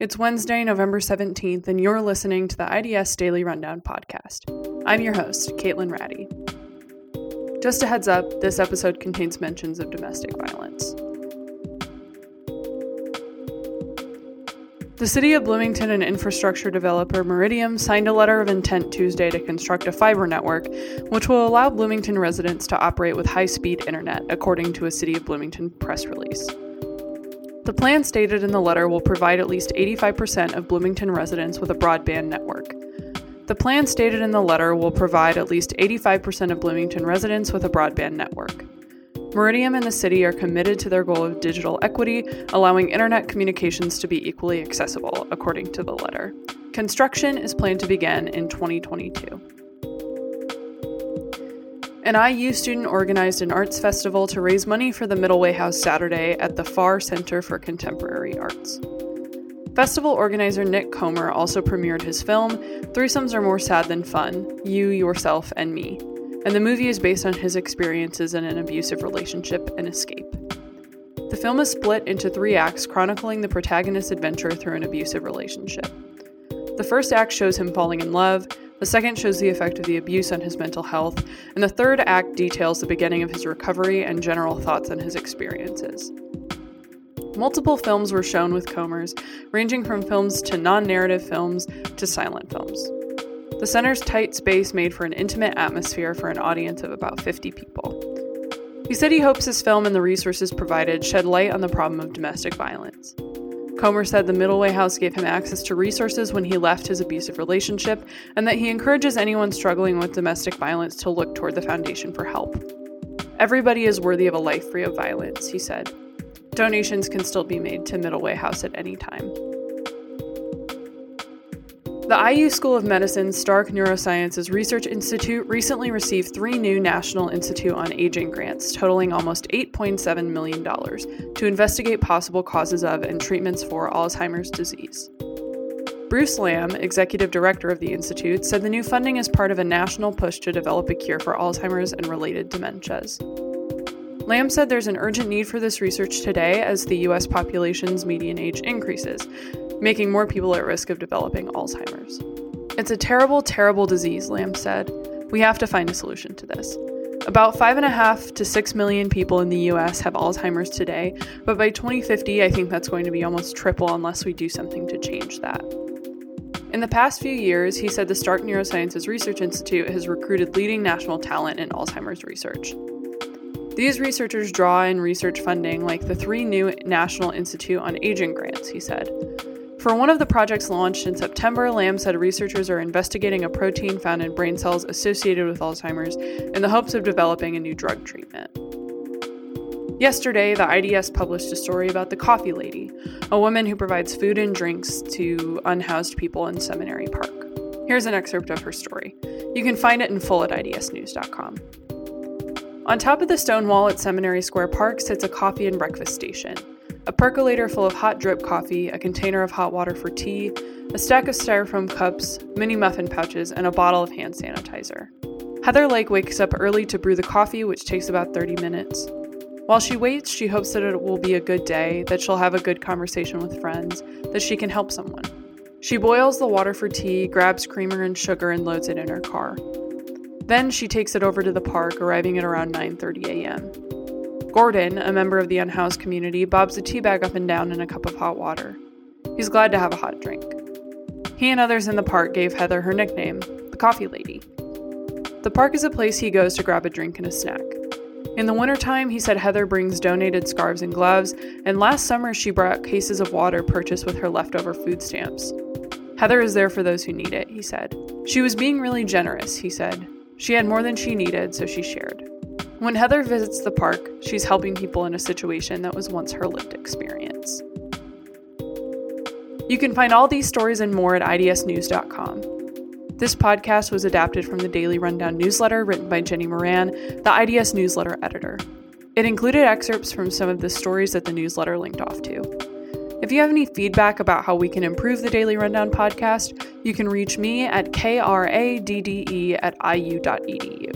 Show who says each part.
Speaker 1: It's Wednesday, November 17th, and you're listening to the IDS Daily Rundown podcast. I'm your host, Caitlin Ratty. Just a heads up, this episode contains mentions of domestic violence. The City of Bloomington and infrastructure developer Meridiam signed a letter of intent Tuesday to construct a fiber network, which will allow Bloomington residents to operate with high speed internet, according to a City of Bloomington press release. The plan stated in the letter will provide at least 85% of Bloomington residents with a broadband network. The plan stated in the letter will provide at least 85% of Bloomington residents with a broadband network. Meridiam and the city are committed to their goal of digital equity, allowing internet communications to be equally accessible, according to the letter. Construction is planned to begin in 2022. An IU student organized an arts festival to raise money for the Middleway House Saturday at the Farr Center for Contemporary Arts. Festival organizer Nick Comer also premiered his film, Threesomes Are More Sad Than Fun You, Yourself, and Me, and the movie is based on his experiences in an abusive relationship and escape. The film is split into three acts chronicling the protagonist's adventure through an abusive relationship. The first act shows him falling in love, the second shows the effect of the abuse on his mental health, and the third act details the beginning of his recovery and general thoughts on his experiences. Multiple films were shown with Comers, ranging from films to non narrative films to silent films. The center's tight space made for an intimate atmosphere for an audience of about 50 people. He said he hopes his film and the resources provided shed light on the problem of domestic violence. Comer said the Middleway House gave him access to resources when he left his abusive relationship, and that he encourages anyone struggling with domestic violence to look toward the foundation for help. Everybody is worthy of a life free of violence, he said. Donations can still be made to Middleway House at any time. The IU School of Medicine's Stark Neurosciences Research Institute recently received three new National Institute on Aging grants, totaling almost $8.7 million, to investigate possible causes of and treatments for Alzheimer's disease. Bruce Lamb, executive director of the Institute, said the new funding is part of a national push to develop a cure for Alzheimer's and related dementias. Lamb said there's an urgent need for this research today as the U.S. population's median age increases, making more people at risk of developing Alzheimer's. It's a terrible, terrible disease, Lamb said. We have to find a solution to this. About 5.5 to 6 million people in the US have Alzheimer's today, but by 2050, I think that's going to be almost triple unless we do something to change that. In the past few years, he said the Stark Neurosciences Research Institute has recruited leading national talent in Alzheimer's research. These researchers draw in research funding like the three new National Institute on Aging grants, he said. For one of the projects launched in September, Lamb said researchers are investigating a protein found in brain cells associated with Alzheimer's in the hopes of developing a new drug treatment. Yesterday, the IDS published a story about the Coffee Lady, a woman who provides food and drinks to unhoused people in Seminary Park. Here's an excerpt of her story. You can find it in full at idsnews.com. On top of the stone wall at Seminary Square Park sits a coffee and breakfast station a percolator full of hot drip coffee, a container of hot water for tea, a stack of styrofoam cups, mini muffin pouches, and a bottle of hand sanitizer. Heather Lake wakes up early to brew the coffee, which takes about 30 minutes. While she waits, she hopes that it will be a good day, that she'll have a good conversation with friends, that she can help someone. She boils the water for tea, grabs creamer and sugar, and loads it in her car. Then she takes it over to the park, arriving at around 9:30 a.m. Gordon, a member of the unhoused community, bobs a tea bag up and down in a cup of hot water. He's glad to have a hot drink. He and others in the park gave Heather her nickname, the Coffee Lady. The park is a place he goes to grab a drink and a snack. In the wintertime, he said Heather brings donated scarves and gloves, and last summer she brought cases of water purchased with her leftover food stamps. Heather is there for those who need it, he said. She was being really generous, he said. She had more than she needed, so she shared. When Heather visits the park, she's helping people in a situation that was once her lived experience. You can find all these stories and more at idsnews.com. This podcast was adapted from the Daily Rundown newsletter written by Jenny Moran, the IDS newsletter editor. It included excerpts from some of the stories that the newsletter linked off to. If you have any feedback about how we can improve the Daily Rundown podcast, you can reach me at kradde at iu.edu.